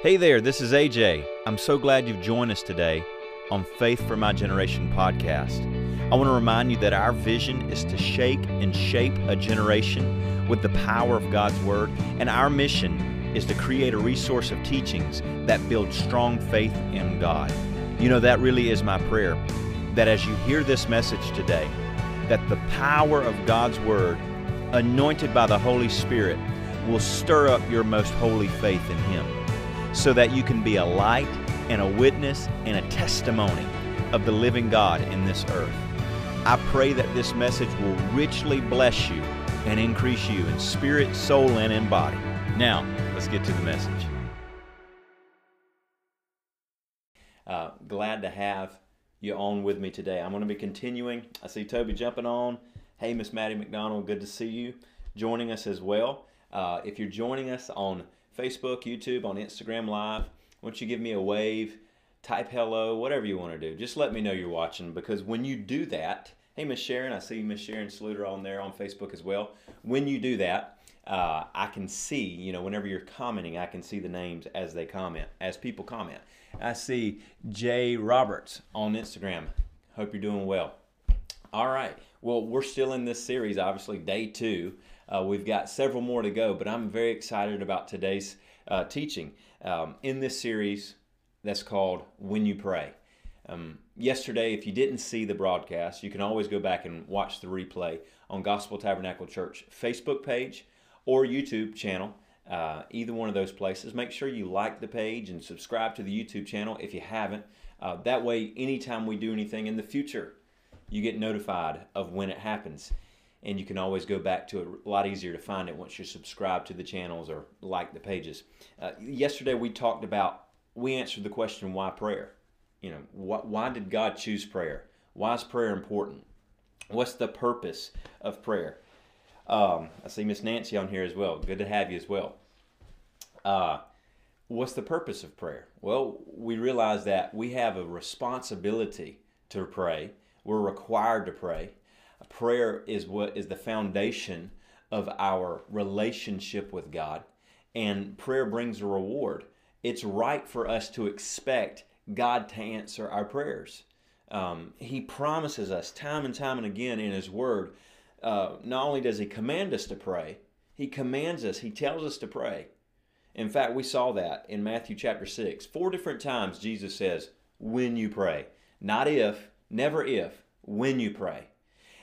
Hey there, this is AJ. I'm so glad you've joined us today on Faith for My Generation podcast. I want to remind you that our vision is to shake and shape a generation with the power of God's Word, and our mission is to create a resource of teachings that build strong faith in God. You know, that really is my prayer that as you hear this message today, that the power of God's Word, anointed by the Holy Spirit, will stir up your most holy faith in Him so that you can be a light and a witness and a testimony of the living God in this earth. I pray that this message will richly bless you and increase you in spirit, soul, and in body. Now, let's get to the message. Uh, glad to have you on with me today. I'm going to be continuing. I see Toby jumping on. Hey, Miss Maddie McDonald, good to see you joining us as well. Uh, if you're joining us on Facebook, YouTube, on Instagram Live. Once you give me a wave, type hello, whatever you want to do. Just let me know you're watching because when you do that, hey, Miss Sharon, I see Miss Sharon Sluter on there on Facebook as well. When you do that, uh, I can see, you know, whenever you're commenting, I can see the names as they comment, as people comment. I see Jay Roberts on Instagram. Hope you're doing well. All right. Well, we're still in this series, obviously, day two. Uh, we've got several more to go, but I'm very excited about today's uh, teaching um, in this series that's called When You Pray. Um, yesterday, if you didn't see the broadcast, you can always go back and watch the replay on Gospel Tabernacle Church Facebook page or YouTube channel. Uh, either one of those places. Make sure you like the page and subscribe to the YouTube channel if you haven't. Uh, that way, anytime we do anything in the future, you get notified of when it happens and you can always go back to it a lot easier to find it once you're subscribed to the channels or like the pages. Uh, yesterday we talked about, we answered the question, why prayer? You know, wh- why did God choose prayer? Why is prayer important? What's the purpose of prayer? Um, I see Miss Nancy on here as well. Good to have you as well. Uh, what's the purpose of prayer? Well, we realize that we have a responsibility to pray. We're required to pray prayer is what is the foundation of our relationship with God, and prayer brings a reward. It's right for us to expect God to answer our prayers. Um, he promises us time and time and again in His Word. Uh, not only does He command us to pray, He commands us, He tells us to pray. In fact, we saw that in Matthew chapter 6. Four different times Jesus says, when you pray. Not if, never if, when you pray.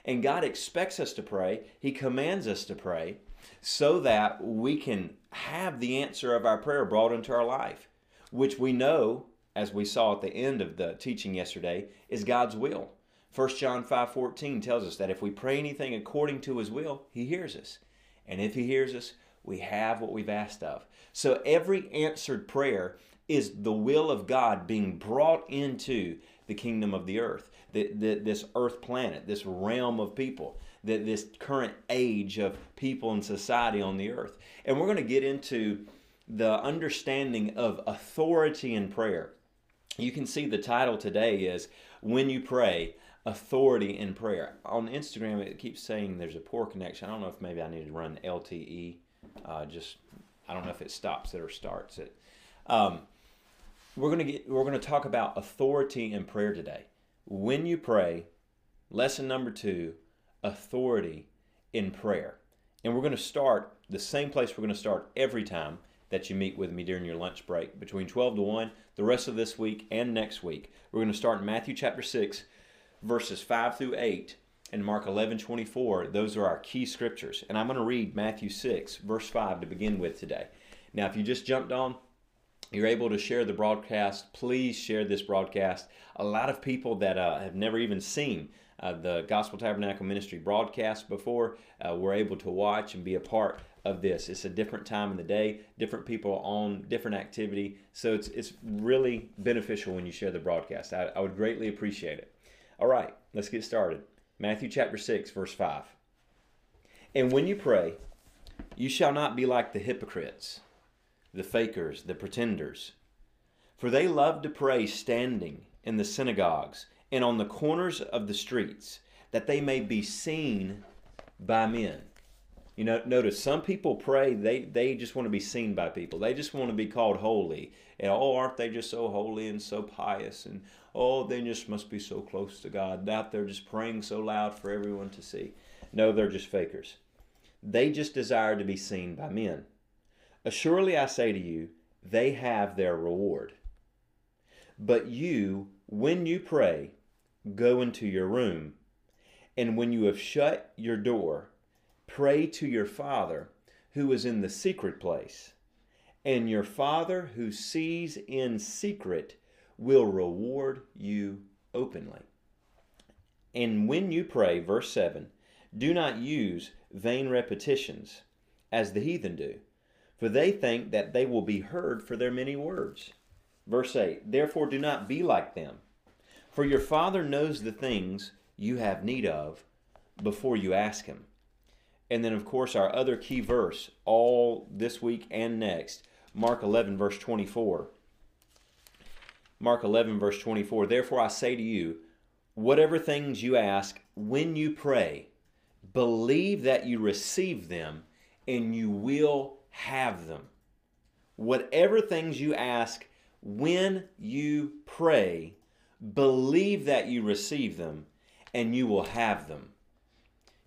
And God expects us to pray, He commands us to pray so that we can have the answer of our prayer brought into our life, which we know, as we saw at the end of the teaching yesterday, is God's will. 1 John 5:14 tells us that if we pray anything according to his will, he hears us. And if he hears us, we have what we've asked of. So every answered prayer is the will of God being brought into the kingdom of the earth this earth planet, this realm of people, the, this current age of people and society on the earth. And we're going to get into the understanding of authority in prayer. You can see the title today is When You Pray, Authority in Prayer. On Instagram, it keeps saying there's a poor connection. I don't know if maybe I need to run LTE. Uh, just, I don't know if it stops it or starts it. Um, we're going to get we're going to talk about authority in prayer today when you pray, lesson number two, authority in prayer. And we're going to start the same place we're going to start every time that you meet with me during your lunch break between 12 to 1, the rest of this week and next week. We're going to start in Matthew chapter 6, verses 5 through 8, and Mark 11 24. Those are our key scriptures. And I'm going to read Matthew 6, verse 5 to begin with today. Now, if you just jumped on, you're able to share the broadcast, please share this broadcast. A lot of people that uh, have never even seen uh, the Gospel Tabernacle Ministry broadcast before uh, were able to watch and be a part of this. It's a different time in the day, different people on different activity, so it's it's really beneficial when you share the broadcast. I, I would greatly appreciate it. All right, let's get started. Matthew chapter 6, verse 5. And when you pray, you shall not be like the hypocrites the fakers, the pretenders. For they love to pray standing in the synagogues and on the corners of the streets, that they may be seen by men. You know, notice some people pray, they, they just want to be seen by people. They just want to be called holy. And oh, aren't they just so holy and so pious? And oh, they just must be so close to God. Out there just praying so loud for everyone to see. No, they're just fakers. They just desire to be seen by men. Assuredly, I say to you, they have their reward. But you, when you pray, go into your room, and when you have shut your door, pray to your Father who is in the secret place, and your Father who sees in secret will reward you openly. And when you pray, verse 7, do not use vain repetitions as the heathen do, for they think that they will be heard for their many words. Verse 8, therefore do not be like them, for your Father knows the things you have need of before you ask Him. And then, of course, our other key verse, all this week and next, Mark 11, verse 24. Mark 11, verse 24. Therefore, I say to you, whatever things you ask when you pray, believe that you receive them and you will have them. Whatever things you ask when you pray, believe that you receive them and you will have them.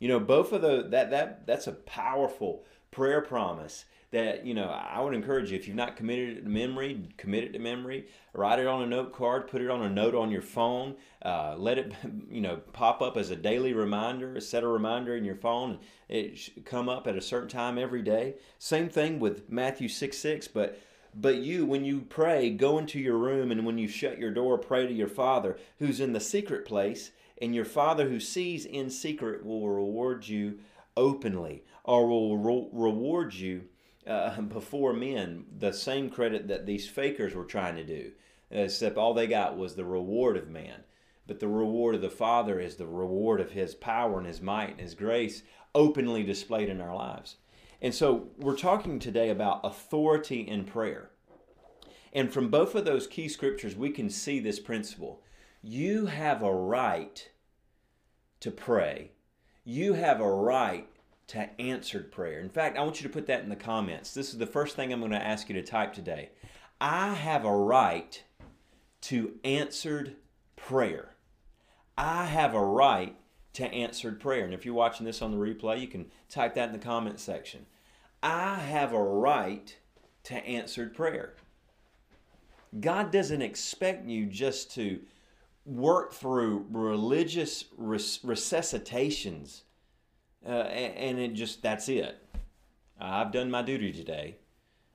You know, both of the that that that's a powerful prayer promise that you know i would encourage you if you've not committed it to memory commit it to memory. Write it on a note card put it on a note on your phone uh, let it you know pop up as a daily reminder set a reminder in your phone. It should come up at a certain time every day. Same thing with matthew 6 6 but but you, when you pray, go into your room, and when you shut your door, pray to your Father who's in the secret place, and your Father who sees in secret will reward you openly, or will re- reward you uh, before men the same credit that these fakers were trying to do, except all they got was the reward of man. But the reward of the Father is the reward of His power and His might and His grace openly displayed in our lives. And so we're talking today about authority in prayer. And from both of those key scriptures, we can see this principle. You have a right to pray, you have a right to answered prayer. In fact, I want you to put that in the comments. This is the first thing I'm going to ask you to type today. I have a right to answered prayer. I have a right to answered prayer. And if you're watching this on the replay, you can type that in the comment section. I have a right to answered prayer. God doesn't expect you just to work through religious res- resuscitations uh, and, it just that's it. I've done my duty today.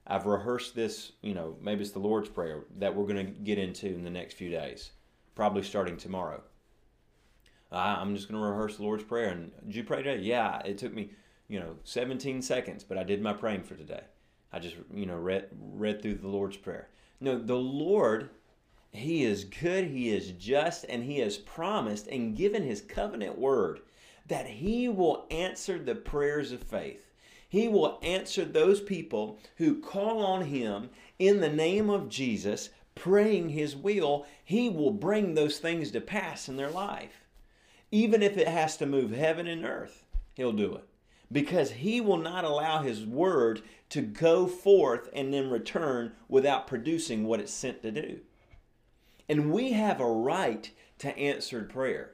I've rehearsed this, you know, maybe it's the Lord's Prayer that we're going to get into in the next few days, probably starting tomorrow. I'm just going to rehearse the Lord's Prayer. And did you pray today? Yeah, it took me, you know, 17 seconds, but I did my praying for today. I just, you know, read read through the Lord's Prayer. No, the Lord, He is good, He is just, and He has promised and given His covenant word that He will answer the prayers of faith. He will answer those people who call on Him in the name of Jesus, praying His will. He will bring those things to pass in their life. Even if it has to move heaven and earth, He'll do it. Because He will not allow His word to go forth and then return without producing what it's sent to do. And we have a right to answered prayer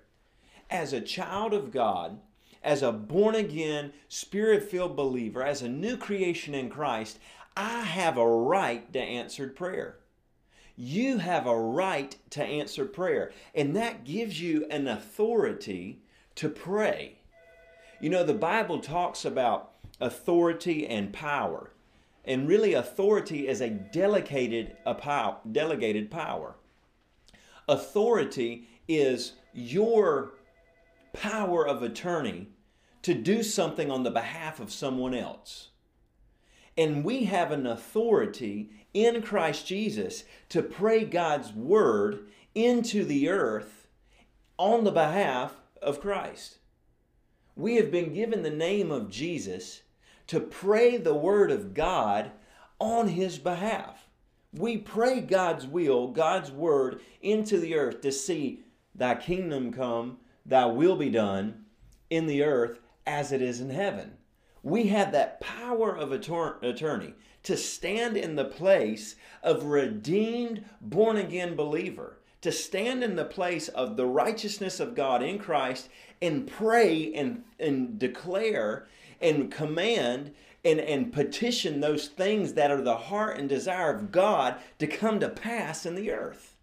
as a child of God, as a born again, spirit filled believer, as a new creation in Christ, I have a right to answered prayer. You have a right to answer prayer, and that gives you an authority to pray. You know, the Bible talks about authority and power, and really, authority is a delegated, a pow, delegated power. Authority is your power of attorney to do something on the behalf of someone else. And we have an authority in Christ Jesus to pray God's word into the earth on the behalf of Christ. We have been given the name of Jesus to pray the word of God on his behalf. We pray God's will, God's word into the earth to see thy kingdom come Thy will be done in the earth as it is in heaven. We have that power of attorney to stand in the place of redeemed, born again believer, to stand in the place of the righteousness of God in Christ and pray and, and declare and command and, and petition those things that are the heart and desire of God to come to pass in the earth.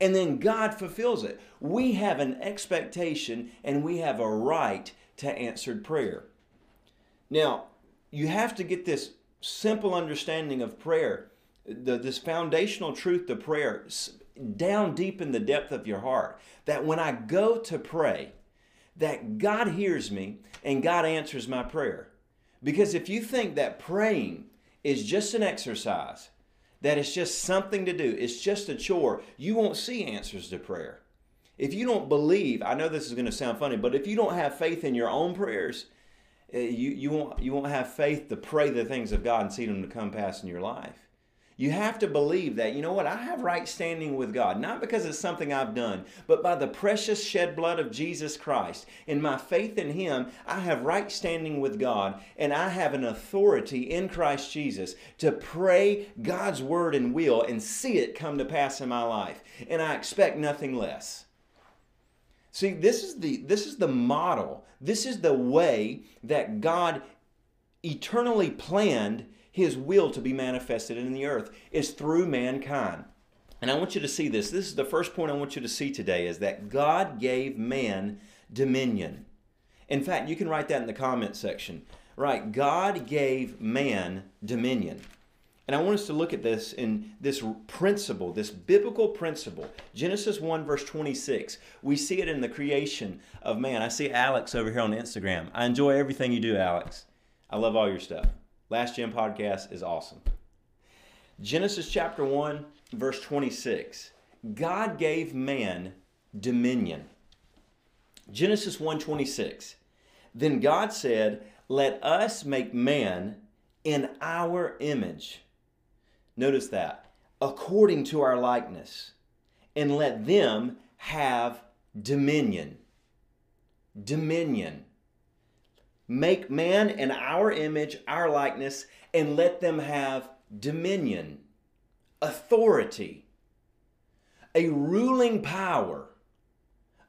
And then God fulfills it. We have an expectation and we have a right to answered prayer. Now, you have to get this simple understanding of prayer, the, this foundational truth to prayer, down deep in the depth of your heart. That when I go to pray, that God hears me and God answers my prayer. Because if you think that praying is just an exercise, that it's just something to do, it's just a chore, you won't see answers to prayer. If you don't believe, I know this is going to sound funny, but if you don't have faith in your own prayers, uh, you, you, won't, you won't have faith to pray the things of God and see them to come pass in your life. You have to believe that, you know what, I have right standing with God, not because it's something I've done, but by the precious shed blood of Jesus Christ. In my faith in Him, I have right standing with God, and I have an authority in Christ Jesus to pray God's word and will and see it come to pass in my life. And I expect nothing less. See, this is the this is the model. This is the way that God eternally planned his will to be manifested in the earth is through mankind. And I want you to see this. This is the first point I want you to see today is that God gave man dominion. In fact, you can write that in the comment section. Right, God gave man dominion. And I want us to look at this in this principle, this biblical principle. Genesis 1, verse 26. We see it in the creation of man. I see Alex over here on Instagram. I enjoy everything you do, Alex. I love all your stuff. Last Gen podcast is awesome. Genesis chapter 1, verse 26. God gave man dominion. Genesis 1:26. Then God said, "Let us make man in our image." Notice that. According to our likeness. And let them have dominion. Dominion. Make man in our image, our likeness, and let them have dominion, authority, a ruling power.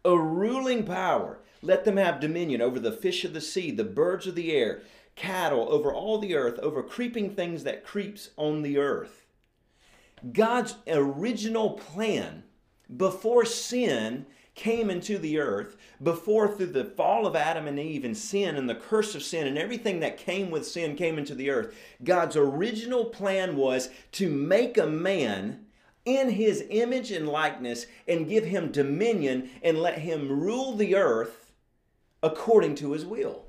A ruling power. Let them have dominion over the fish of the sea, the birds of the air, cattle, over all the earth, over creeping things that creeps on the earth. God's original plan before sin came into the earth, before through the fall of Adam and Eve and sin and the curse of sin and everything that came with sin came into the earth, God's original plan was to make a man in his image and likeness and give him dominion and let him rule the earth according to his will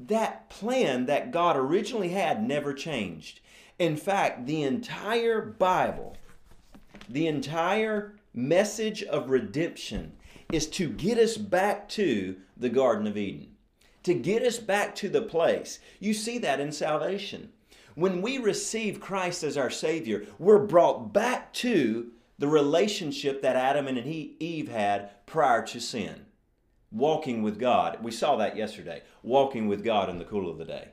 that plan that God originally had never changed. In fact, the entire Bible, the entire message of redemption is to get us back to the Garden of Eden, to get us back to the place. You see that in salvation. When we receive Christ as our Savior, we're brought back to the relationship that Adam and Eve had prior to sin walking with God. We saw that yesterday, walking with God in the cool of the day.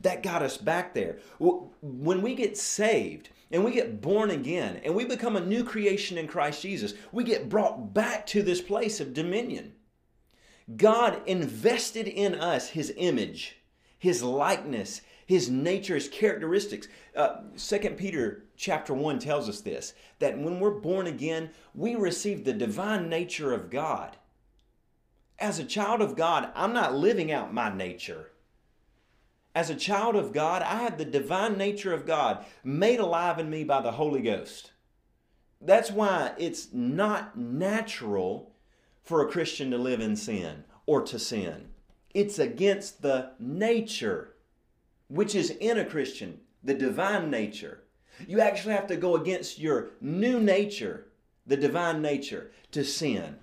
That got us back there. When we get saved and we get born again and we become a new creation in Christ Jesus, we get brought back to this place of dominion. God invested in us his image, his likeness, his nature, his characteristics. Uh, 2 Peter chapter 1 tells us this that when we're born again, we receive the divine nature of God as a child of God, I'm not living out my nature. As a child of God, I have the divine nature of God made alive in me by the Holy Ghost. That's why it's not natural for a Christian to live in sin or to sin. It's against the nature which is in a Christian, the divine nature. You actually have to go against your new nature, the divine nature, to sin.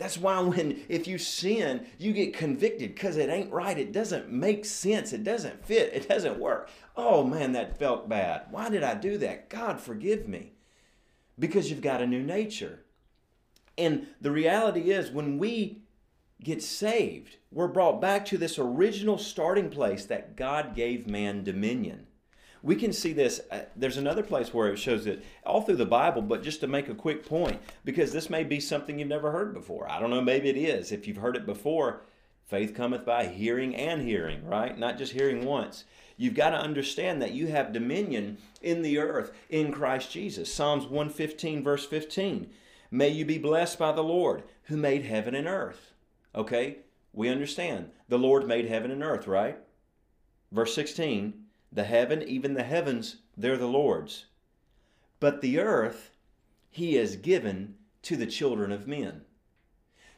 That's why when if you sin, you get convicted because it ain't right. It doesn't make sense. It doesn't fit. It doesn't work. Oh man, that felt bad. Why did I do that? God forgive me. Because you've got a new nature. And the reality is when we get saved. We're brought back to this original starting place that God gave man dominion. We can see this. Uh, there's another place where it shows it all through the Bible, but just to make a quick point, because this may be something you've never heard before. I don't know, maybe it is. If you've heard it before, faith cometh by hearing and hearing, right? Not just hearing once. You've got to understand that you have dominion in the earth in Christ Jesus. Psalms 115, verse 15. May you be blessed by the Lord who made heaven and earth. Okay, we understand. The Lord made heaven and earth, right? Verse 16 The heaven, even the heavens, they're the Lord's. But the earth he has given to the children of men.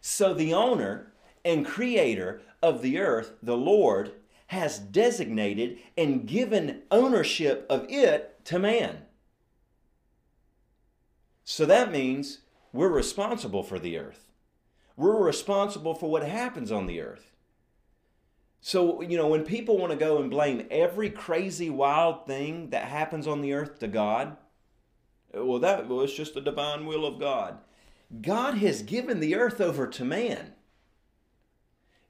So the owner and creator of the earth, the Lord, has designated and given ownership of it to man. So that means we're responsible for the earth. We're responsible for what happens on the earth. So, you know, when people want to go and blame every crazy, wild thing that happens on the earth to God, uh, well, that well, just the divine will of God. God has given the earth over to man.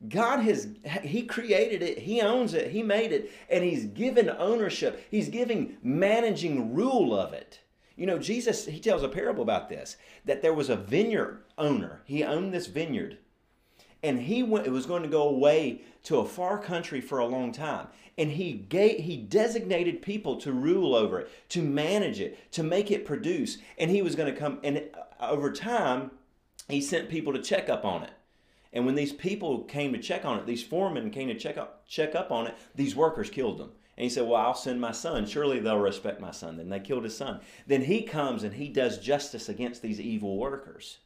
God has, He created it, He owns it, He made it, and He's given ownership. He's giving managing rule of it. You know, Jesus, he tells a parable about this that there was a vineyard owner. He owned this vineyard. And he went, it was going to go away to a far country for a long time. And he gave, he designated people to rule over it, to manage it, to make it produce. And he was going to come, and over time, he sent people to check up on it. And when these people came to check on it, these foremen came to check up, check up on it, these workers killed them. And he said, Well, I'll send my son. Surely they'll respect my son. Then they killed his son. Then he comes and he does justice against these evil workers.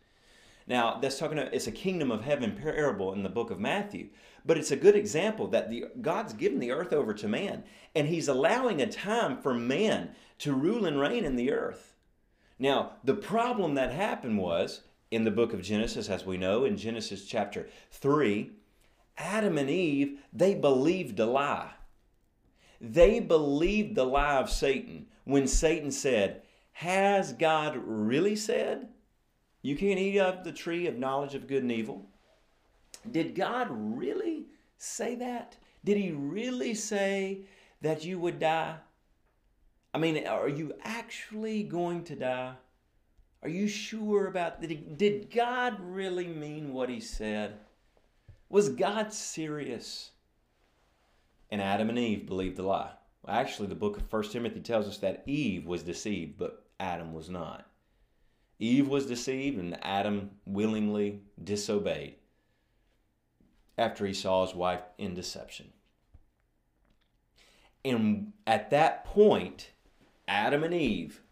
Now, that's talking about, it's a kingdom of heaven parable in the book of Matthew. But it's a good example that the, God's given the earth over to man, and he's allowing a time for man to rule and reign in the earth. Now, the problem that happened was in the book of Genesis, as we know, in Genesis chapter 3, Adam and Eve, they believed a lie. They believed the lie of Satan when Satan said, Has God really said you can't eat of the tree of knowledge of good and evil? Did God really say that? Did he really say that you would die? I mean, are you actually going to die? Are you sure about that? Did God really mean what he said? Was God serious? and Adam and Eve believed the lie. Well, actually, the book of 1 Timothy tells us that Eve was deceived, but Adam was not. Eve was deceived, and Adam willingly disobeyed after he saw his wife in deception. And at that point, Adam and Eve,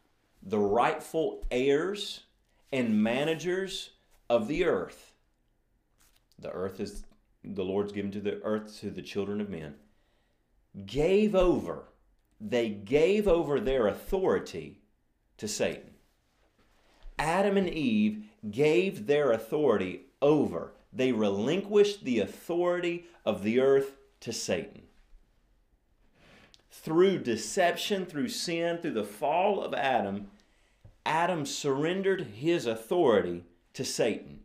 the rightful heirs and managers of the earth, the earth is the Lord's given to the earth to the children of men gave over, they gave over their authority to Satan. Adam and Eve gave their authority over. They relinquished the authority of the earth to Satan. Through deception, through sin, through the fall of Adam, Adam surrendered his authority to Satan.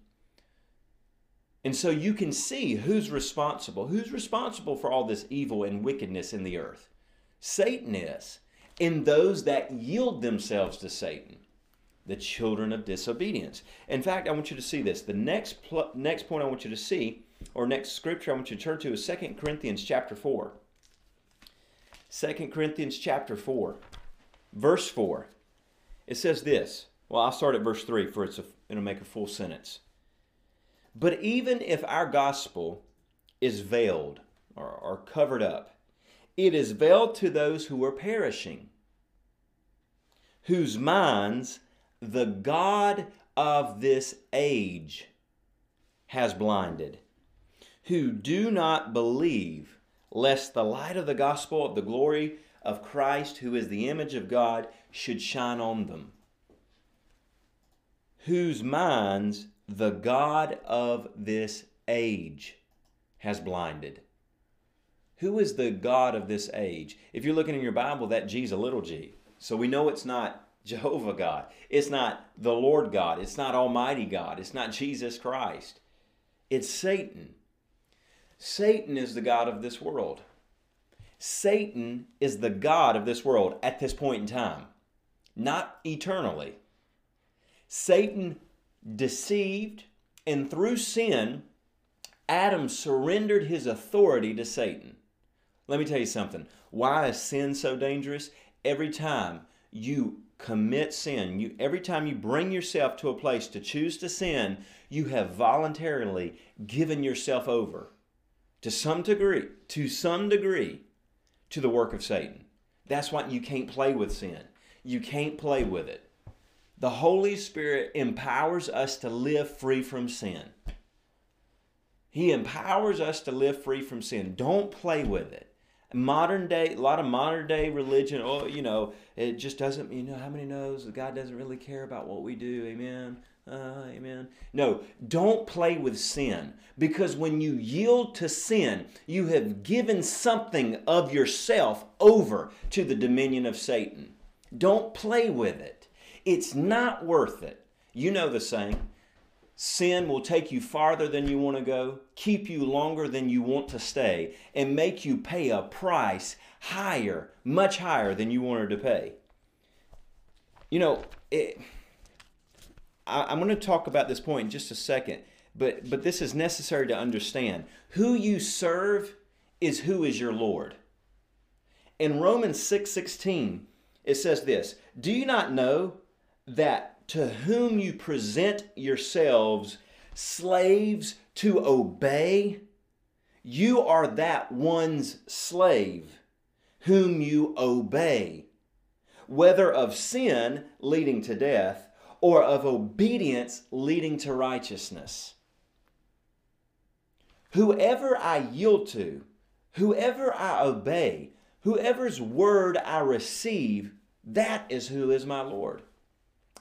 And so you can see who's responsible. Who's responsible for all this evil and wickedness in the earth? Satan is. And those that yield themselves to Satan, the children of disobedience. In fact, I want you to see this. The next pl- next point I want you to see, or next scripture I want you to turn to is 2 Corinthians chapter 4. 2 Corinthians chapter 4, verse 4. It says this. Well, I'll start at verse 3 for it's a, it'll make a full sentence. But even if our gospel is veiled or, or covered up, it is veiled to those who are perishing, whose minds the God of this age has blinded, who do not believe, lest the light of the gospel of the glory of Christ, who is the image of God, should shine on them, whose minds the God of this age has blinded. Who is the God of this age? If you're looking in your Bible, that G's a little g. So we know it's not Jehovah God. It's not the Lord God. It's not Almighty God. It's not Jesus Christ. It's Satan. Satan is the God of this world. Satan is the God of this world at this point in time, not eternally. Satan deceived, and through sin, Adam surrendered his authority to Satan. Let me tell you something. Why is sin so dangerous? Every time you commit sin, you every time you bring yourself to a place to choose to sin, you have voluntarily given yourself over to some degree, to some degree, to the work of Satan. That's why you can't play with sin. You can't play with it. The Holy Spirit empowers us to live free from sin. He empowers us to live free from sin. Don't play with it. Modern day, a lot of modern day religion, oh, you know, it just doesn't, you know, how many knows God doesn't really care about what we do? Amen. Uh, amen. No, don't play with sin because when you yield to sin, you have given something of yourself over to the dominion of Satan. Don't play with it. It's not worth it. You know the saying sin will take you farther than you want to go, keep you longer than you want to stay, and make you pay a price higher, much higher than you wanted to pay. You know, it, I, am going to talk about this point in just a second, but, but this is necessary to understand. Who you serve is who is your Lord. In Romans 6 16, it says this Do you not know that to whom you present yourselves slaves to obey, you are that one's slave whom you obey, whether of sin leading to death or of obedience leading to righteousness. Whoever I yield to, whoever I obey, whoever's word I receive, that is who is my Lord.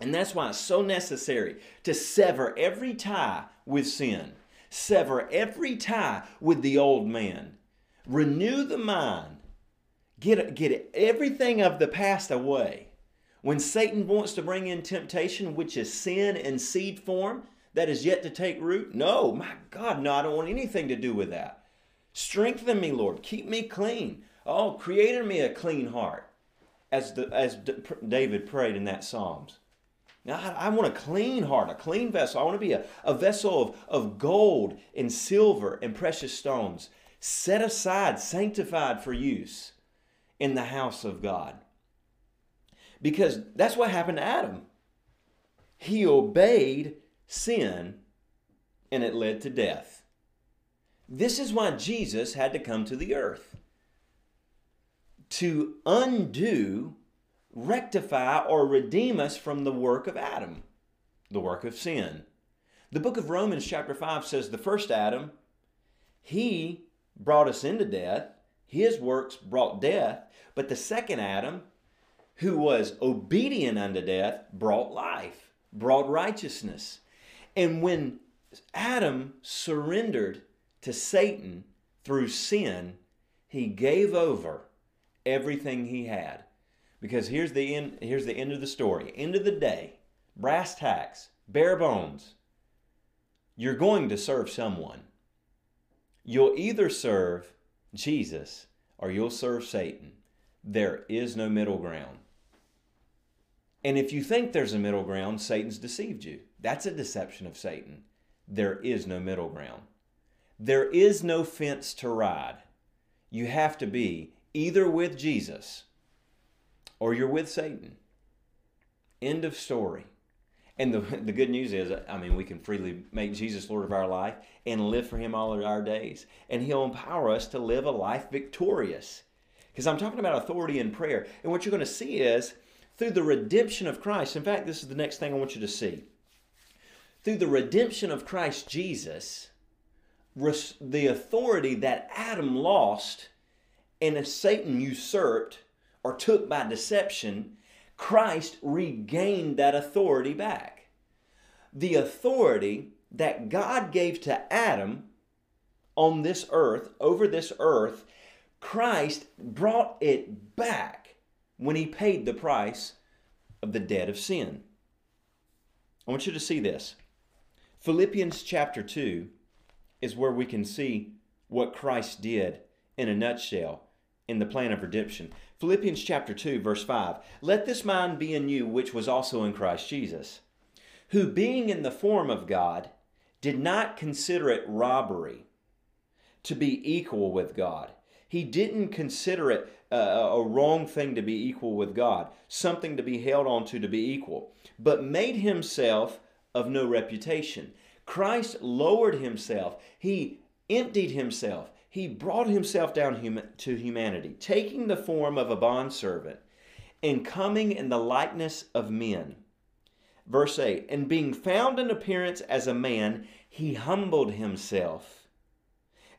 And that's why it's so necessary to sever every tie with sin, sever every tie with the old man, renew the mind, get, get everything of the past away. When Satan wants to bring in temptation, which is sin in seed form, that is yet to take root, no, my God, no, I don't want anything to do with that. Strengthen me, Lord. Keep me clean. Oh, create in me a clean heart, as, the, as David prayed in that Psalms. I, I, want a clean heart, a clean vessel. I want to be a, a vessel of, of gold and silver and precious stones, set aside, sanctified for use in the house of God. Because that's what happened to Adam. He obeyed sin and it led to death. This is why Jesus had to come to the earth to undo rectify or redeem us from the work of Adam, the work of sin. The book of Romans, chapter 5, says the first Adam, he brought us into death, his works brought death, but the second Adam, who was obedient unto death, brought life, brought righteousness. And when Adam surrendered to Satan through sin, he gave over everything he had. Because here's the end, here's the end of the story. End of the day, brass tacks, bare bones. You're going to serve someone. You'll either serve Jesus or you'll serve Satan. There is no middle ground. And if you think there's a middle ground, Satan's deceived you. That's a deception of Satan. There is no middle ground. There is no fence to ride. You have to be either with Jesus or you're with Satan. End of story. And the, the good news is, I mean, we can freely make Jesus Lord of our life and live for Him all of our days. And He'll empower us to live a life victorious. Because I'm talking about authority in prayer. And what you're going to see is through the redemption of Christ. In fact, this is the next thing I want you to see. Through the redemption of Christ Jesus, the authority that Adam lost and Satan usurped or took by deception, Christ regained that authority back. The authority that God gave to Adam on this earth, over this earth, Christ brought it back when he paid the price of the debt of sin. I want you to see this. Philippians chapter 2 is where we can see what Christ did in a nutshell in the plan of redemption. Philippians chapter 2, verse 5. Let this mind be in you, which was also in Christ Jesus, who being in the form of God, did not consider it robbery to be equal with God. He didn't consider it a, a wrong thing to be equal with God, something to be held on to to be equal, but made himself of no reputation. Christ lowered himself. He emptied himself. He brought himself down to humanity, taking the form of a bondservant and coming in the likeness of men. Verse 8 And being found in appearance as a man, he humbled himself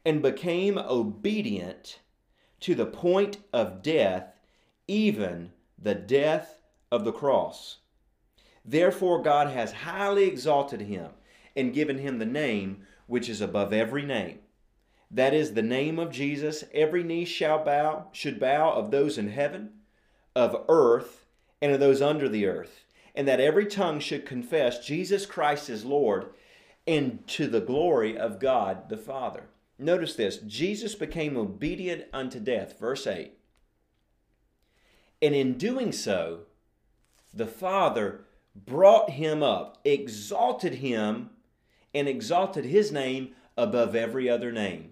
and became obedient to the point of death, even the death of the cross. Therefore, God has highly exalted him and given him the name which is above every name that is the name of Jesus, every knee shall bow, should bow of those in heaven, of earth, and of those under the earth, and that every tongue should confess Jesus Christ is Lord, and to the glory of God the Father. Notice this Jesus became obedient unto death, verse 8. And in doing so, the Father brought him up, exalted him, and exalted his name above every other name.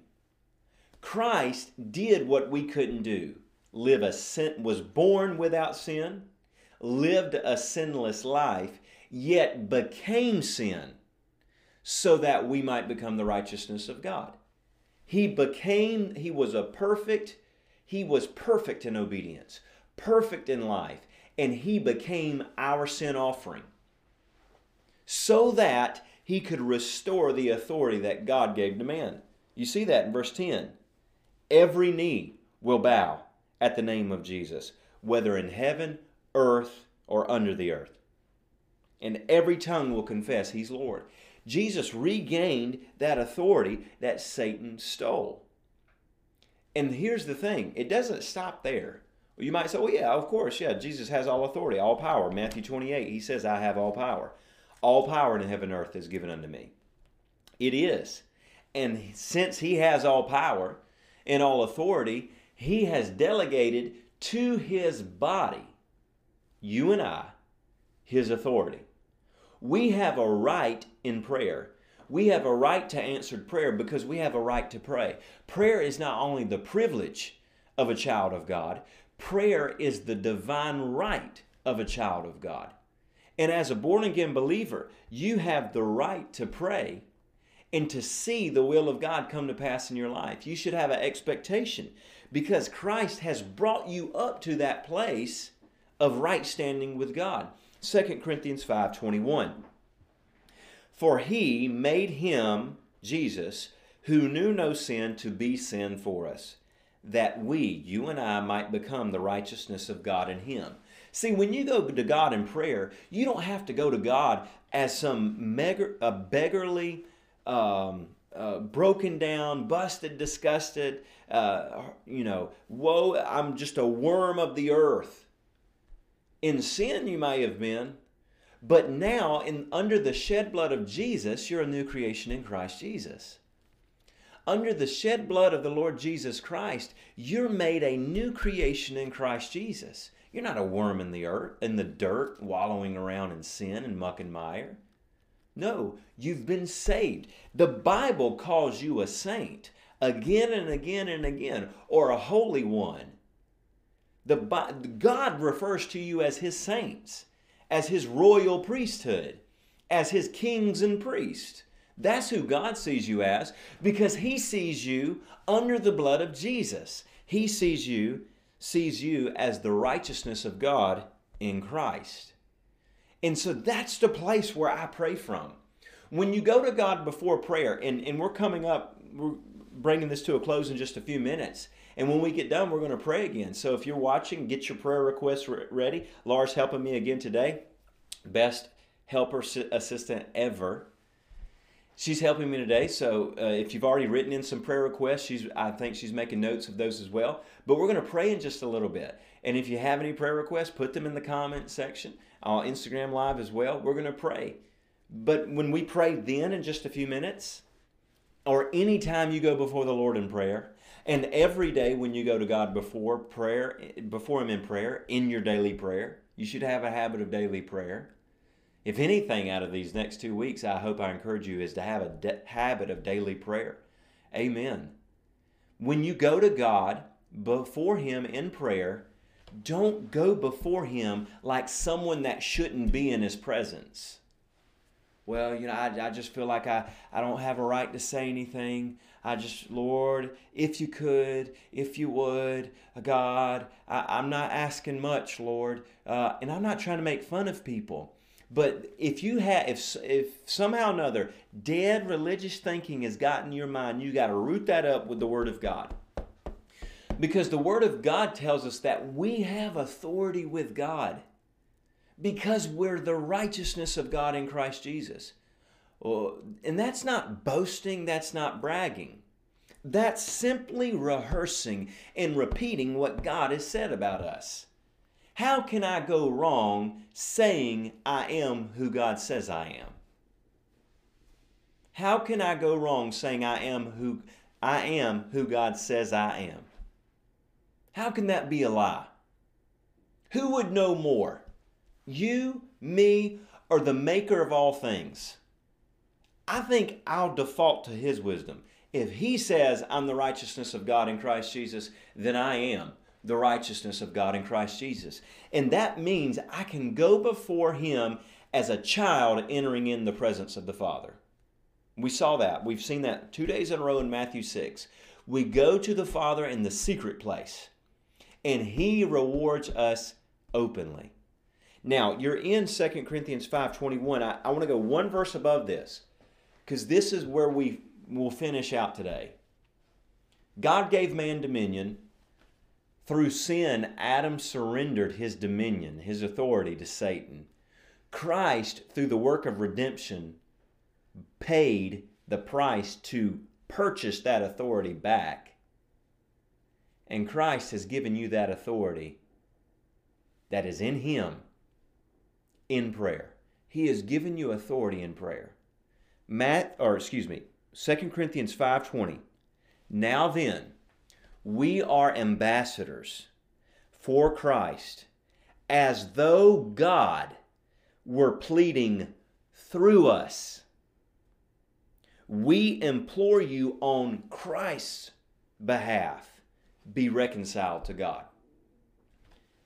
Christ did what we couldn't do. Live a sin, was born without sin, lived a sinless life, yet became sin so that we might become the righteousness of God. He became, he was a perfect, he was perfect in obedience, perfect in life, and he became our sin offering so that he could restore the authority that God gave to man. You see that in verse 10. Every knee will bow at the name of Jesus, whether in heaven, earth, or under the earth. And every tongue will confess he's Lord. Jesus regained that authority that Satan stole. And here's the thing it doesn't stop there. You might say, well, yeah, of course, yeah, Jesus has all authority, all power. Matthew 28, he says, I have all power. All power in heaven and earth is given unto me. It is. And since he has all power, in all authority, he has delegated to his body, you and I, his authority. We have a right in prayer. We have a right to answered prayer because we have a right to pray. Prayer is not only the privilege of a child of God, prayer is the divine right of a child of God. And as a born again believer, you have the right to pray and to see the will of God come to pass in your life. You should have an expectation because Christ has brought you up to that place of right standing with God. 2 Corinthians 5:21 For he made him Jesus who knew no sin to be sin for us that we you and I might become the righteousness of God in him. See, when you go to God in prayer, you don't have to go to God as some mega, a beggarly um, uh, broken down, busted, disgusted, uh, you know, woe, I'm just a worm of the earth. In sin, you may have been, but now, in, under the shed blood of Jesus, you're a new creation in Christ Jesus. Under the shed blood of the Lord Jesus Christ, you're made a new creation in Christ Jesus. You're not a worm in the earth, in the dirt, wallowing around in sin and muck and mire. No, you've been saved. The Bible calls you a saint again and again and again, or a holy one. The God refers to you as his saints, as his royal priesthood, as his kings and priests. That's who God sees you as because he sees you under the blood of Jesus. He sees you sees you as the righteousness of God in Christ. And so that's the place where I pray from. When you go to God before prayer, and, and we're coming up, we're bringing this to a close in just a few minutes. And when we get done, we're going to pray again. So if you're watching, get your prayer requests ready. Laura's helping me again today. Best helper assistant ever. She's helping me today. So uh, if you've already written in some prayer requests, she's I think she's making notes of those as well. But we're going to pray in just a little bit. And if you have any prayer requests, put them in the comment section on Instagram Live as well. We're going to pray. But when we pray then in just a few minutes, or anytime you go before the Lord in prayer, and every day when you go to God before prayer, before Him in prayer, in your daily prayer, you should have a habit of daily prayer. If anything out of these next two weeks, I hope I encourage you is to have a de- habit of daily prayer. Amen. When you go to God before Him in prayer, don't go before Him like someone that shouldn't be in His presence. Well, you know, I, I just feel like I, I don't have a right to say anything. I just, Lord, if you could, if you would, uh, God, I, am not asking much, Lord. Uh, and I'm not trying to make fun of people. But if you have, if, if somehow another dead religious thinking has gotten your mind, you got to root that up with the Word of God. Because the Word of God tells us that we have authority with God because we're the righteousness of God in Christ Jesus. Oh, and that's not boasting, that's not bragging. That's simply rehearsing and repeating what God has said about us. How can I go wrong saying I am who God says I am? How can I go wrong saying I am who I am who God says I am? How can that be a lie? Who would know more? You, me, or the maker of all things? I think I'll default to his wisdom. If he says, I'm the righteousness of God in Christ Jesus, then I am the righteousness of God in Christ Jesus. And that means I can go before him as a child entering in the presence of the Father. We saw that. We've seen that two days in a row in Matthew 6. We go to the Father in the secret place, and he rewards us openly. Now, you're in 2 Corinthians 5.21. I, I want to go one verse above this because this is where we will finish out today. God gave man dominion. Through sin, Adam surrendered his dominion, his authority to Satan. Christ, through the work of redemption, paid the price to purchase that authority back. And Christ has given you that authority that is in Him in prayer. He has given you authority in prayer. Matt, or excuse me, 2 Corinthians 5:20. Now then, we are ambassadors for Christ, as though God were pleading through us. We implore you on Christ's behalf, be reconciled to God.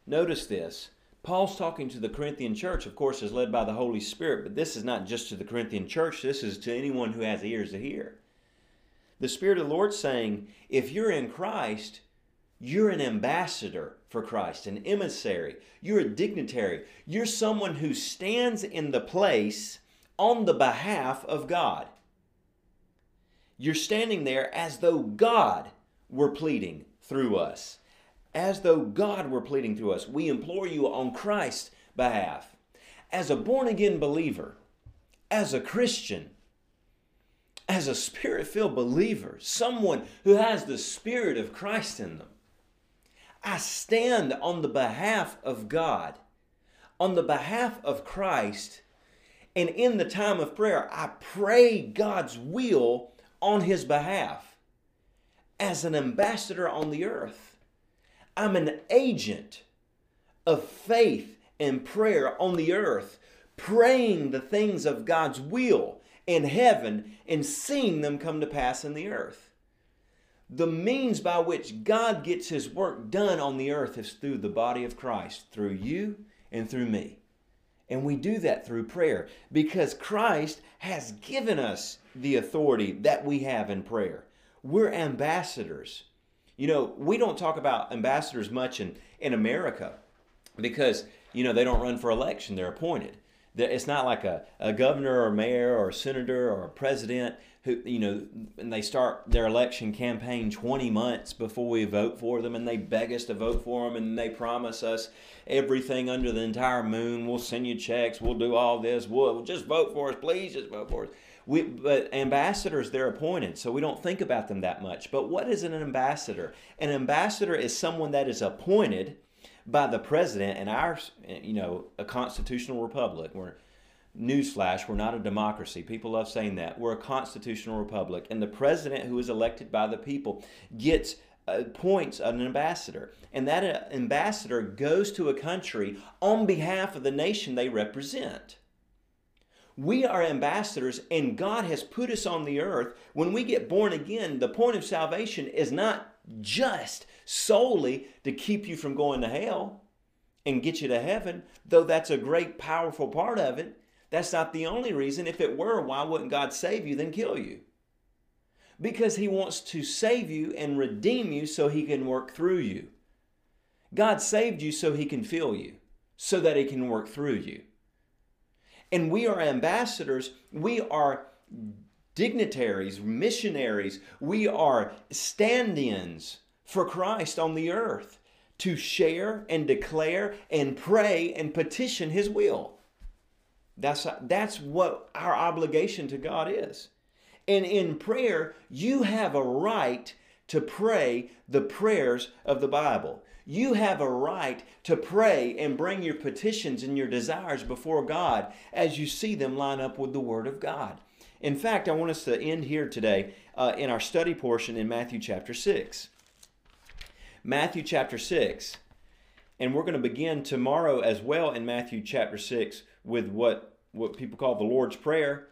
Notice this Paul's talking to the Corinthian church, of course, is led by the Holy Spirit, but this is not just to the Corinthian church, this is to anyone who has ears to hear. The Spirit of the Lord saying, if you're in Christ, you're an ambassador for Christ, an emissary. You're a dignitary. You're someone who stands in the place on the behalf of God. You're standing there as though God were pleading through us as though God were pleading through us. We implore you on Christ's behalf. As a born again believer, as a Christian, as a spirit filled believer, someone who has the Spirit of Christ in them, I stand on the behalf of God, on the behalf of Christ, and in the time of prayer, I pray God's will on His behalf as an ambassador on the earth. I'm an agent of faith and prayer on the earth, praying the things of God's will in heaven and seeing them come to pass in the earth. The means by which God gets his work done on the earth is through the body of Christ, through you and through me. And we do that through prayer because Christ has given us the authority that we have in prayer. We're ambassadors you know, we don't talk about ambassadors much in, in America because, you know, they don't run for election, they're appointed. It's not like a, a governor or mayor or senator or president who, you know, and they start their election campaign 20 months before we vote for them and they beg us to vote for them and they promise us everything under the entire moon. We'll send you checks. We'll do all this. We'll just vote for us. Please just vote for us. We, but ambassadors, they're appointed, so we don't think about them that much. But what is an ambassador? An ambassador is someone that is appointed by the president in our, you know, a constitutional republic where Newsflash, we're not a democracy. People love saying that. We're a constitutional republic. And the president, who is elected by the people, gets appoints an ambassador. And that uh, ambassador goes to a country on behalf of the nation they represent. We are ambassadors, and God has put us on the earth. When we get born again, the point of salvation is not just solely to keep you from going to hell and get you to heaven, though that's a great, powerful part of it. That's not the only reason. If it were, why wouldn't God save you then kill you? Because He wants to save you and redeem you so He can work through you. God saved you so He can fill you, so that He can work through you. And we are ambassadors, we are dignitaries, missionaries, we are stand ins for Christ on the earth to share and declare and pray and petition His will. That's, that's what our obligation to God is. And in prayer, you have a right to pray the prayers of the Bible. You have a right to pray and bring your petitions and your desires before God as you see them line up with the Word of God. In fact, I want us to end here today uh, in our study portion in Matthew chapter 6. Matthew chapter 6. And we're going to begin tomorrow as well in Matthew chapter 6 with what what people call the Lord's Prayer.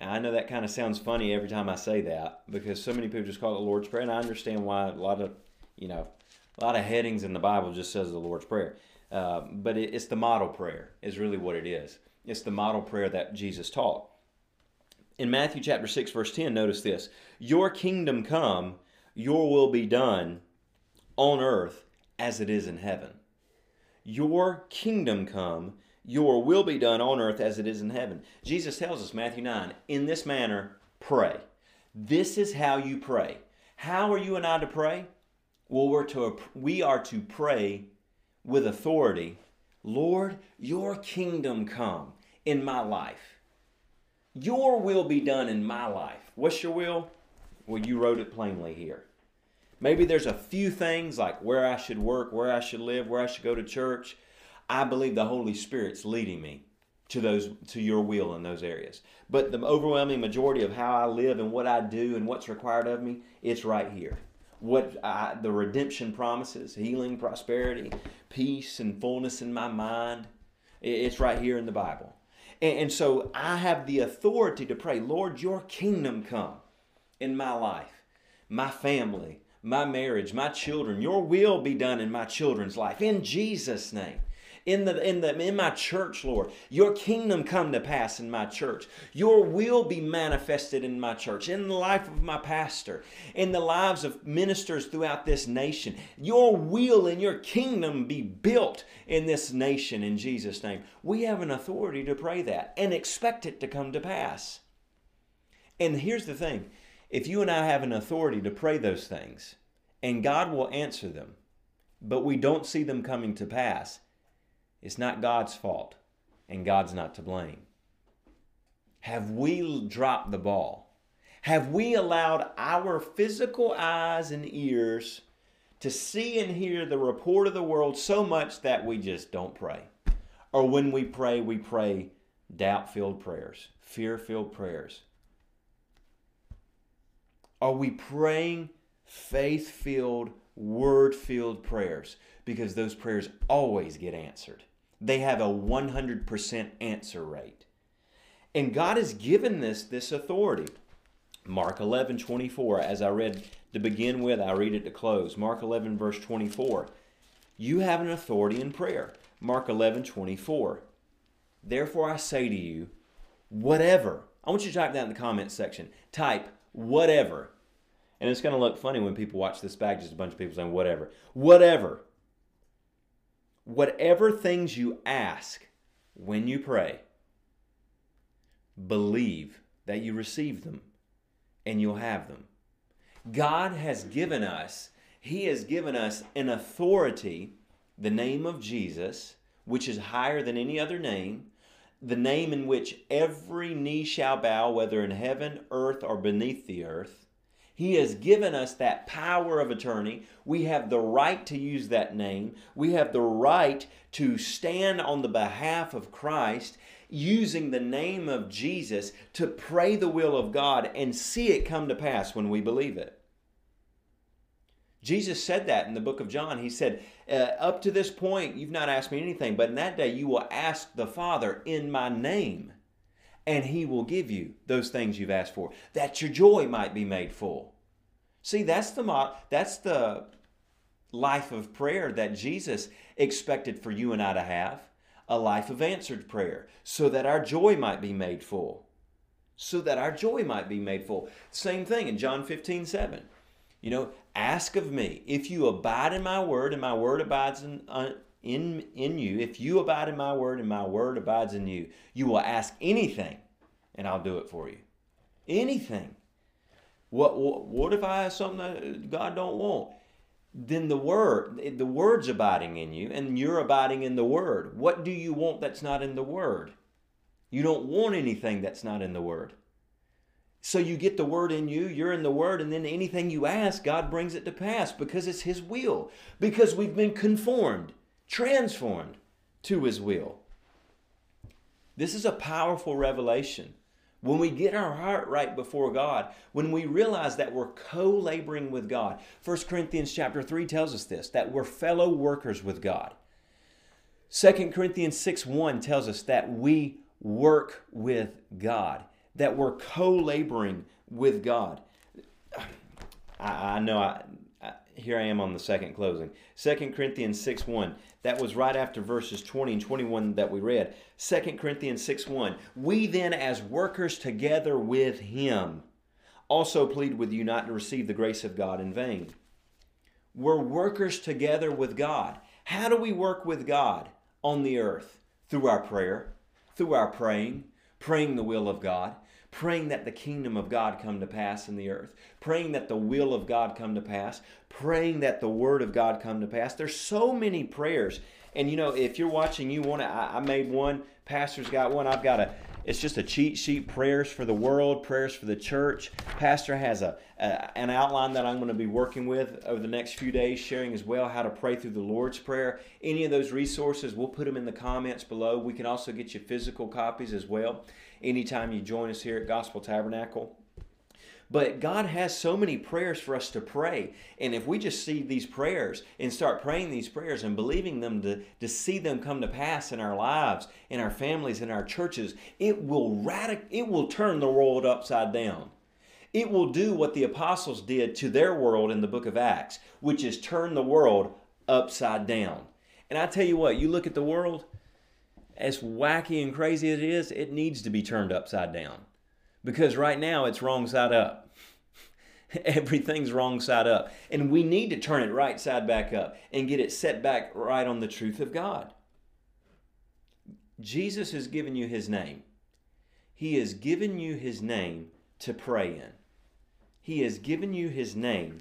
I know that kind of sounds funny every time I say that because so many people just call it the Lord's Prayer, and I understand why a lot of, you know, a lot of headings in the Bible just says the Lord's Prayer. Uh, but it, it's the model prayer is really what it is. It's the model prayer that Jesus taught. In Matthew chapter 6 verse 10, notice this. Your kingdom come, your will be done on earth as it is in heaven. Your kingdom come, your will be done on earth as it is in heaven. Jesus tells us, Matthew 9, in this manner, pray. This is how you pray. How are you and I to pray? Well, we're to, we are to pray with authority. Lord, your kingdom come in my life. Your will be done in my life. What's your will? Well, you wrote it plainly here. Maybe there's a few things like where I should work, where I should live, where I should go to church. I believe the Holy Spirit's leading me to those to your will in those areas. But the overwhelming majority of how I live and what I do and what's required of me, it's right here. What I, the redemption promises, healing, prosperity, peace, and fullness in my mind, it's right here in the Bible. And, and so I have the authority to pray, Lord, your kingdom come in my life, my family, my marriage, my children. Your will be done in my children's life in Jesus' name in the in the in my church, Lord. Your kingdom come to pass in my church. Your will be manifested in my church, in the life of my pastor, in the lives of ministers throughout this nation. Your will and your kingdom be built in this nation in Jesus' name. We have an authority to pray that and expect it to come to pass. And here's the thing if you and I have an authority to pray those things, and God will answer them, but we don't see them coming to pass, it's not God's fault, and God's not to blame. Have we dropped the ball? Have we allowed our physical eyes and ears to see and hear the report of the world so much that we just don't pray? Or when we pray, we pray doubt filled prayers, fear filled prayers. Are we praying faith filled, word filled prayers? Because those prayers always get answered they have a 100% answer rate. And God has given this this authority. Mark 11, 24, as I read to begin with, I read it to close. Mark 11, verse 24. You have an authority in prayer. Mark 11, 24. Therefore I say to you, whatever. I want you to type that in the comments section. Type whatever. And it's going to look funny when people watch this back, just a bunch of people saying whatever. Whatever whatever things you ask when you pray, believe that you receive them and you'll have them. God has given us, He has given us an authority, the name of Jesus, which is higher than any other name, the name in which every knee shall bow, whether in heaven, earth, or beneath the earth. He has given us that power of attorney. We have the right to use that name. We have the right to stand on the behalf of Christ using the name of Jesus to pray the will of God and see it come to pass when we believe it. Jesus said that in the book of John. He said, uh, Up to this point, you've not asked me anything, but in that day you will ask the Father in my name, and he will give you those things you've asked for, that your joy might be made full. See, that's the, that's the life of prayer that Jesus expected for you and I to have a life of answered prayer, so that our joy might be made full. So that our joy might be made full. Same thing in John 15, 7. You know, ask of me, if you abide in my word and my word abides in, uh, in, in you, if you abide in my word and my word abides in you, you will ask anything and I'll do it for you. Anything. What, what, what if I have something that God don't want? then the word the word's abiding in you and you're abiding in the word what do you want that's not in the word you don't want anything that's not in the word so you get the word in you you're in the word and then anything you ask god brings it to pass because it's his will because we've been conformed transformed to his will this is a powerful revelation when we get our heart right before God, when we realize that we're co-laboring with God. 1 Corinthians chapter 3 tells us this, that we're fellow workers with God. 2 Corinthians 6 1 tells us that we work with God, that we're co-laboring with God. I, I know I, here I am on the second closing. 2 Corinthians 6 1 that was right after verses 20 and 21 that we read. 2 Corinthians 6 1. We then, as workers together with him, also plead with you not to receive the grace of God in vain. We're workers together with God. How do we work with God on the earth? Through our prayer, through our praying, praying the will of God praying that the kingdom of God come to pass in the earth, praying that the will of God come to pass, praying that the word of God come to pass. There's so many prayers. And you know, if you're watching, you want to, I, I made one, pastor's got one, I've got a, it's just a cheat sheet prayers for the world prayers for the church. Pastor has a, a, an outline that i'm going to be working with over the next few days sharing as well how to pray through the lord's prayer. Any of those resources we'll put them in the comments below. We can also get you physical copies as well anytime you join us here at Gospel Tabernacle. But God has so many prayers for us to pray. And if we just see these prayers and start praying these prayers and believing them to, to see them come to pass in our lives, in our families, in our churches, it will radic- it will turn the world upside down. It will do what the apostles did to their world in the book of Acts, which is turn the world upside down. And I tell you what, you look at the world, as wacky and crazy as it is, it needs to be turned upside down. Because right now it's wrong side up. Everything's wrong side up. And we need to turn it right side back up and get it set back right on the truth of God. Jesus has given you his name. He has given you his name to pray in. He has given you his name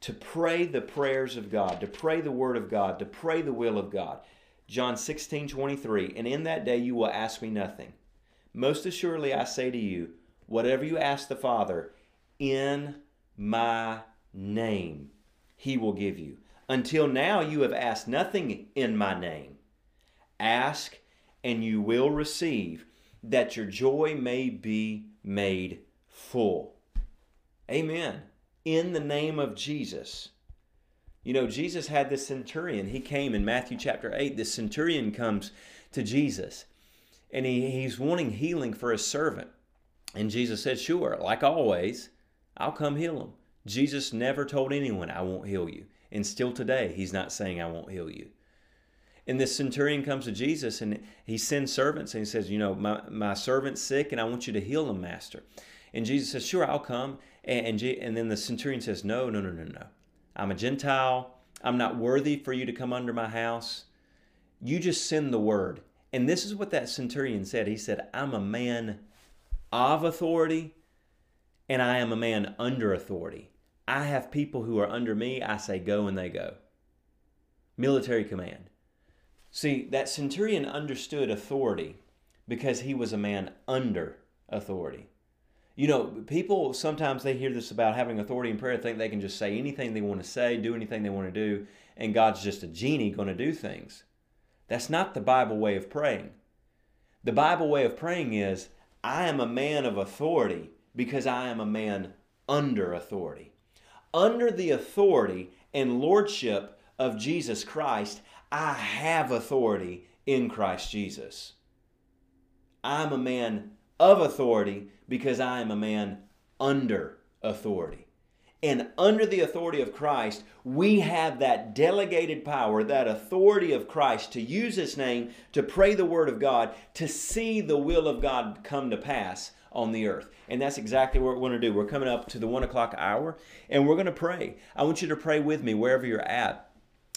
to pray the prayers of God, to pray the word of God, to pray the will of God. John 16, 23, and in that day you will ask me nothing. Most assuredly I say to you, whatever you ask the Father in my name, he will give you. Until now you have asked nothing in my name. Ask and you will receive, that your joy may be made full. Amen. In the name of Jesus. You know, Jesus had this centurion. He came in Matthew chapter 8. This centurion comes to Jesus and he, he's wanting healing for his servant. And Jesus said, Sure, like always, I'll come heal him. Jesus never told anyone, I won't heal you. And still today, he's not saying, I won't heal you. And this centurion comes to Jesus and he sends servants and he says, You know, my, my servant's sick and I want you to heal him, Master. And Jesus says, Sure, I'll come. And, and, and then the centurion says, No, no, no, no, no. I'm a Gentile. I'm not worthy for you to come under my house. You just send the word. And this is what that centurion said. He said, I'm a man of authority and I am a man under authority. I have people who are under me. I say go and they go. Military command. See, that centurion understood authority because he was a man under authority. You know, people sometimes they hear this about having authority in prayer, think they can just say anything they want to say, do anything they want to do, and God's just a genie going to do things. That's not the Bible way of praying. The Bible way of praying is I am a man of authority because I am a man under authority. Under the authority and lordship of Jesus Christ, I have authority in Christ Jesus. I'm a man of authority because I am a man under authority. And under the authority of Christ, we have that delegated power, that authority of Christ to use His name, to pray the Word of God, to see the will of God come to pass on the earth. And that's exactly what we're going to do. We're coming up to the one o'clock hour and we're going to pray. I want you to pray with me wherever you're at.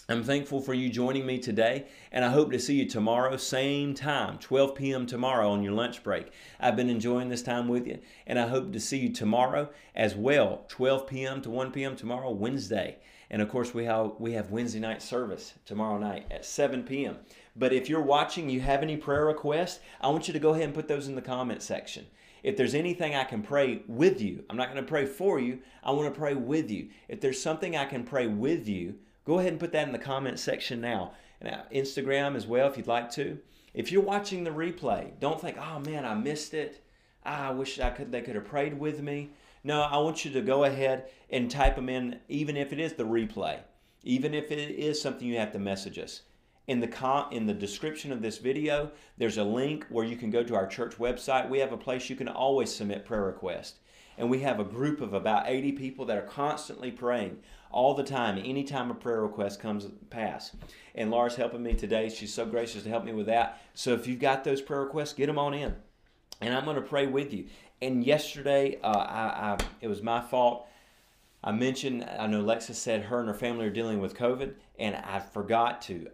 I'm thankful for you joining me today, and I hope to see you tomorrow, same time, 12 p.m. tomorrow on your lunch break. I've been enjoying this time with you, and I hope to see you tomorrow as well, 12 p.m. to 1 p.m. tomorrow, Wednesday. And of course, we have we have Wednesday night service tomorrow night at 7 p.m. But if you're watching, you have any prayer requests, I want you to go ahead and put those in the comment section. If there's anything I can pray with you, I'm not going to pray for you. I want to pray with you. If there's something I can pray with you, go ahead and put that in the comment section now. And Instagram as well if you'd like to. If you're watching the replay, don't think, "Oh man, I missed it. Ah, I wish I could they could have prayed with me." No, I want you to go ahead and type them in even if it is the replay. Even if it is something you have to message us. In the com- in the description of this video, there's a link where you can go to our church website. We have a place you can always submit prayer requests. And we have a group of about 80 people that are constantly praying all the time, anytime a prayer request comes pass. And Laura's helping me today. She's so gracious to help me with that. So if you've got those prayer requests, get them on in. And I'm going to pray with you. And yesterday, uh, I, I, it was my fault. I mentioned, I know Lexa said her and her family are dealing with COVID, and I forgot to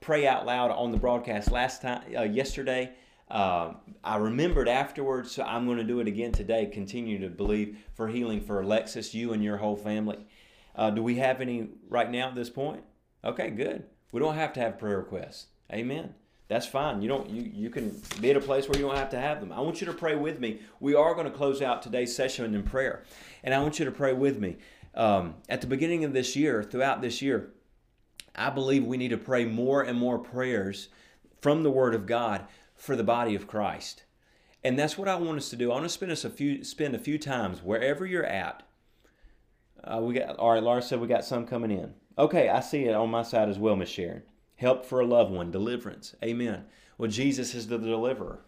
pray out loud on the broadcast last time uh, yesterday. Uh, I remembered afterwards, so I'm going to do it again today. Continue to believe for healing for Alexis, you and your whole family. Uh, do we have any right now at this point? Okay, good. We don't have to have prayer requests. Amen. That's fine. You don't. You you can be at a place where you don't have to have them. I want you to pray with me. We are going to close out today's session in prayer, and I want you to pray with me. Um, at the beginning of this year, throughout this year, I believe we need to pray more and more prayers from the Word of God for the body of Christ. And that's what I want us to do. I want to spend us a few spend a few times wherever you're at. Uh, we got all right. Laura said we got some coming in. Okay, I see it on my side as well, Miss Sharon. Help for a loved one, deliverance. Amen. Well, Jesus is the deliverer.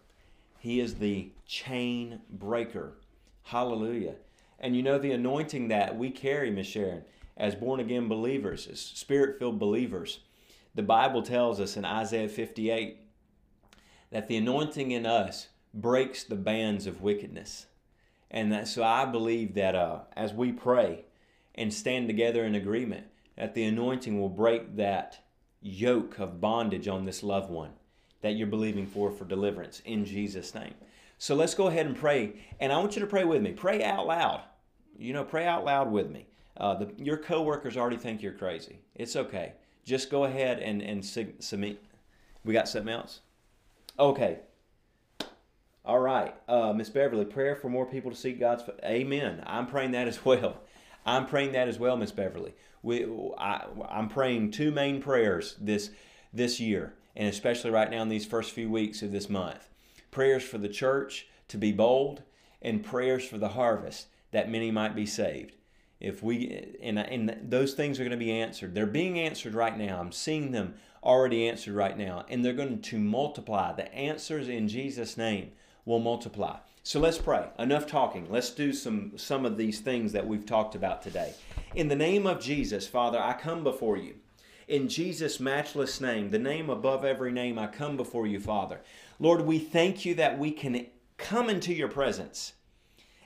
He is the chain breaker. Hallelujah. And you know the anointing that we carry, Miss Sharon as born again believers, as spirit filled believers. The Bible tells us in Isaiah 58 that the anointing in us breaks the bands of wickedness. And that, so I believe that uh, as we pray and stand together in agreement, that the anointing will break that yoke of bondage on this loved one that you're believing for for deliverance in Jesus' name. So let's go ahead and pray. And I want you to pray with me. Pray out loud. You know, pray out loud with me. Uh, the, your coworkers already think you're crazy. It's okay. Just go ahead and and submit. We got something else. Okay. All right, uh, Miss Beverly, prayer for more people to seek God's. Amen. I'm praying that as well. I'm praying that as well, Miss Beverly. We, I, I'm praying two main prayers this this year, and especially right now in these first few weeks of this month. Prayers for the church to be bold, and prayers for the harvest that many might be saved if we and, and those things are going to be answered they're being answered right now i'm seeing them already answered right now and they're going to multiply. The answers in jesus name will multiply. So let's pray. Enough talking. Let's do some some of these things that we've talked about today. In the name of jesus father i come before you. In jesus matchless name the name above every name i come before you father. Lord we thank you that we can come into your presence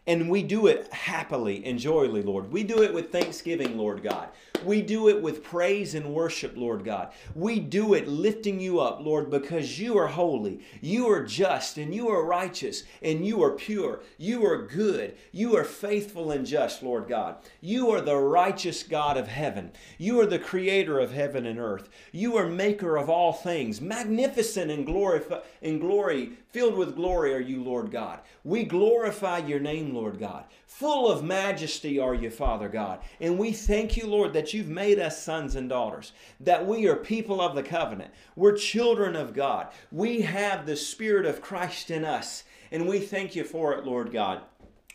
and we do it happily and joyfully, Lord. We do it with thanksgiving, Lord God. We do it with praise and worship, Lord God. We do it lifting you up, Lord, because you are holy, you are just, and you are righteous, and you are pure. You are good. You are faithful and just, Lord God. You are the righteous God of heaven. You are the creator of heaven and earth. You are maker of all things. Magnificent in glory, in glory, filled with glory are you, Lord God. We glorify your name, name, Lord God. Full of majesty are you, Father God. And we thank you, Lord, that you've made us sons and daughters, that we are people of the covenant. We're children of God. We have the Spirit of Christ in us. And we thank you for it, Lord God.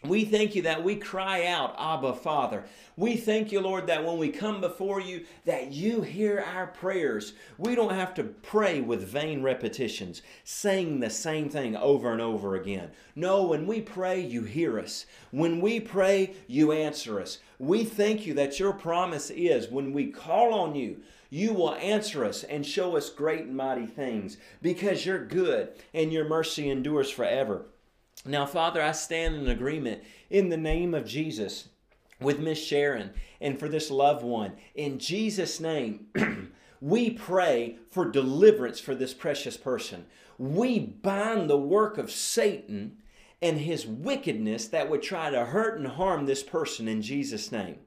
We thank you that we cry out, Abba, Father. We thank you, Lord, that when we come before you, that you hear our prayers. We don't have to pray with vain repetitions, saying the same thing over and over again. No, when we pray, you hear us. When we pray, you answer us. We thank you that your promise is when we call on you, you will answer us and show us great and mighty things because you're good and your mercy endures forever. Now, Father, I stand in agreement in the name of Jesus with Miss Sharon and for this loved one. In Jesus' name, we pray for deliverance for this precious person. We bind the work of Satan and his wickedness that would try to hurt and harm this person in Jesus' name.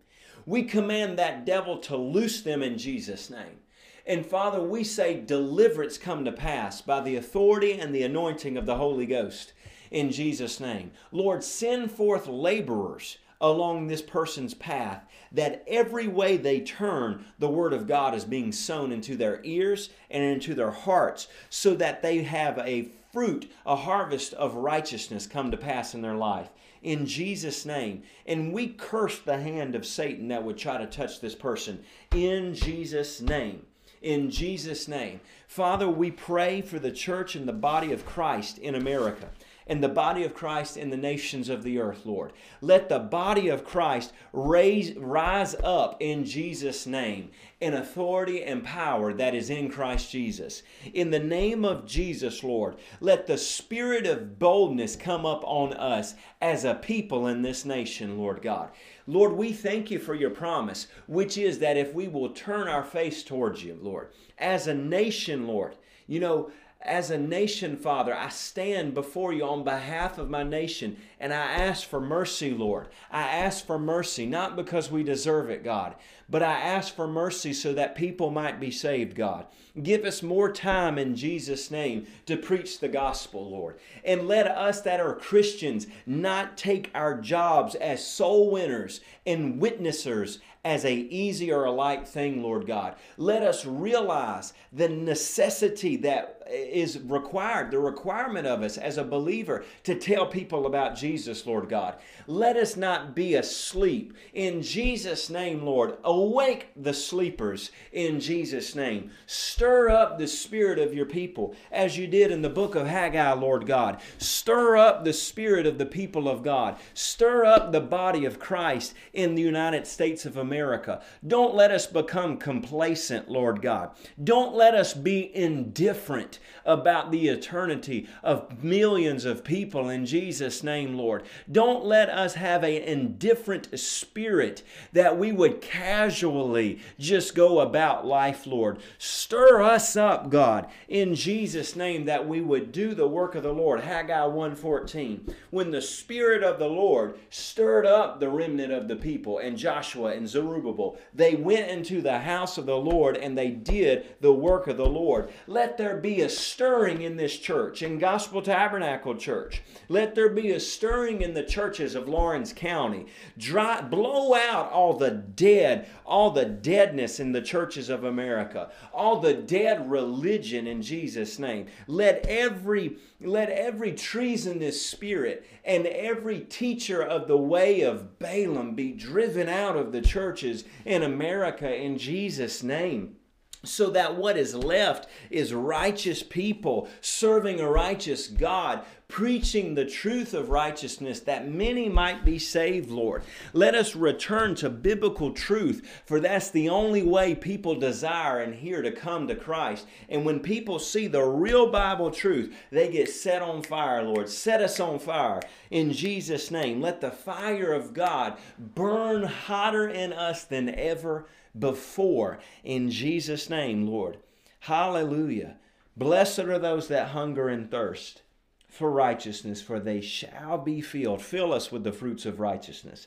We command that devil to loose them in Jesus' name. And Father, we say deliverance come to pass by the authority and the anointing of the Holy Ghost in Jesus' name. Lord, send forth laborers along this person's path that every way they turn, the Word of God is being sown into their ears and into their hearts so that they have a fruit, a harvest of righteousness come to pass in their life. In Jesus' name. And we curse the hand of Satan that would try to touch this person. In Jesus' name in Jesus' name. Father, we pray for the church and the body of Christ in America and the body of Christ in the nations of the earth, Lord. Let the body of Christ raise, rise up in Jesus' name in authority and power that is in Christ Jesus. In the name of Jesus, Lord, let the spirit of boldness come up on us as a people in this nation, Lord God. Lord, we thank you for your promise, which is that if we will turn our face towards you, Lord, as a nation, Lord, you know, as a nation, Father, I stand before you on behalf of my nation and I ask for mercy, Lord. I ask for mercy, not because we deserve it, God, but I ask for mercy so that people might be saved, God. Give us more time in Jesus' name to preach the gospel, Lord. And let us that are Christians not take our jobs as soul winners and witnessers as a easy or a light thing, Lord God. Let us realize the necessity that is required, the requirement of us as a believer to tell people about Jesus, Lord God. Let us not be asleep. In Jesus' name, Lord, awake the sleepers in Jesus' name. Stir up the spirit of your people as you did in the book of Haggai, Lord God. Stir up the spirit of the people of God. Stir up the body of Christ in the United States of America. Don't let us become complacent, Lord God. Don't let us be indifferent about the eternity of millions of people in Jesus' name, Lord. Don't let us have an indifferent spirit that we would casually just go about life, Lord. Stir us up, God, in Jesus' name, that we would do the work of the Lord. Haggai 1:14. When the Spirit of the Lord stirred up the remnant of the people, and Joshua and Zerubbabel, they went into the house of the Lord and they did the work of the Lord. Let there be a stirring in this church, in Gospel Tabernacle Church. Let there be a stirring in the churches of Laurens County. Dry, blow out all the dead, all the deadness in the churches of America, all the dead religion in Jesus' name. Let every let every treasonous spirit and every teacher of the way of Balaam be driven out of the churches in America in Jesus' name so that what is left is righteous people serving a righteous God, preaching the truth of righteousness that many might be saved, Lord. Let us return to biblical truth, for that's the only way people desire and hear to come to Christ. And when people see the real Bible truth, they get set on fire, Lord. Set us on fire in Jesus' name. Let the fire of God burn hotter in us than ever before. In Jesus' name, Lord. Hallelujah. Blessed are those that hunger and thirst for righteousness, for they shall be filled. Fill us with the fruits of righteousness.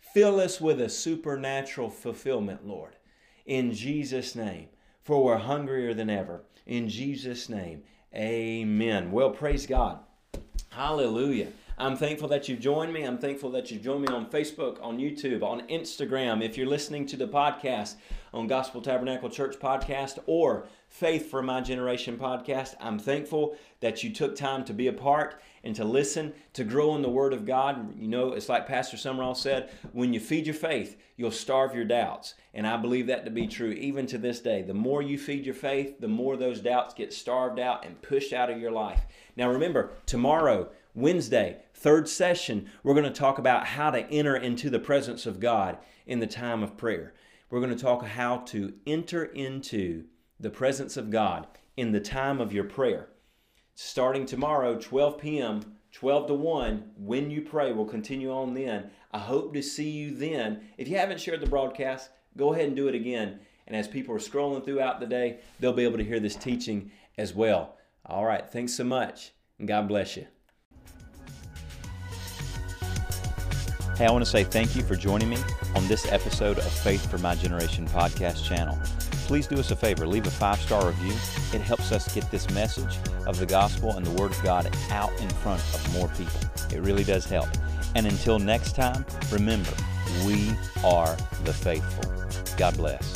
Fill us with a supernatural fulfillment, Lord. In Jesus' name. For we're hungrier than ever. In Jesus' name. Amen. Well, praise God. Hallelujah. I'm thankful that you've joined me. I'm thankful that you've joined me on Facebook, on YouTube, on Instagram. If you're listening to the podcast on Gospel Tabernacle Church podcast or Faith for My Generation podcast, I'm thankful that you took time to be a part and to listen, to grow in the Word of God. You know, it's like Pastor Summerall said when you feed your faith, you'll starve your doubts. And I believe that to be true even to this day. The more you feed your faith, the more those doubts get starved out and pushed out of your life. Now, remember, tomorrow, Wednesday, third session, we're going to talk about how to enter into the presence of God in the time of prayer. We're going to talk how to enter into the presence of God in the time of your prayer. Starting tomorrow, 12 p.m., 12 to 1, when you pray, we'll continue on then. I hope to see you then. If you haven't shared the broadcast, go ahead and do it again. And as people are scrolling throughout the day, they'll be able to hear this teaching as well. All right, thanks so much, and God bless you. Hey, I want to say thank you for joining me on this episode of Faith for My Generation podcast channel. Please do us a favor, leave a five star review. It helps us get this message of the gospel and the Word of God out in front of more people. It really does help. And until next time, remember, we are the faithful. God bless.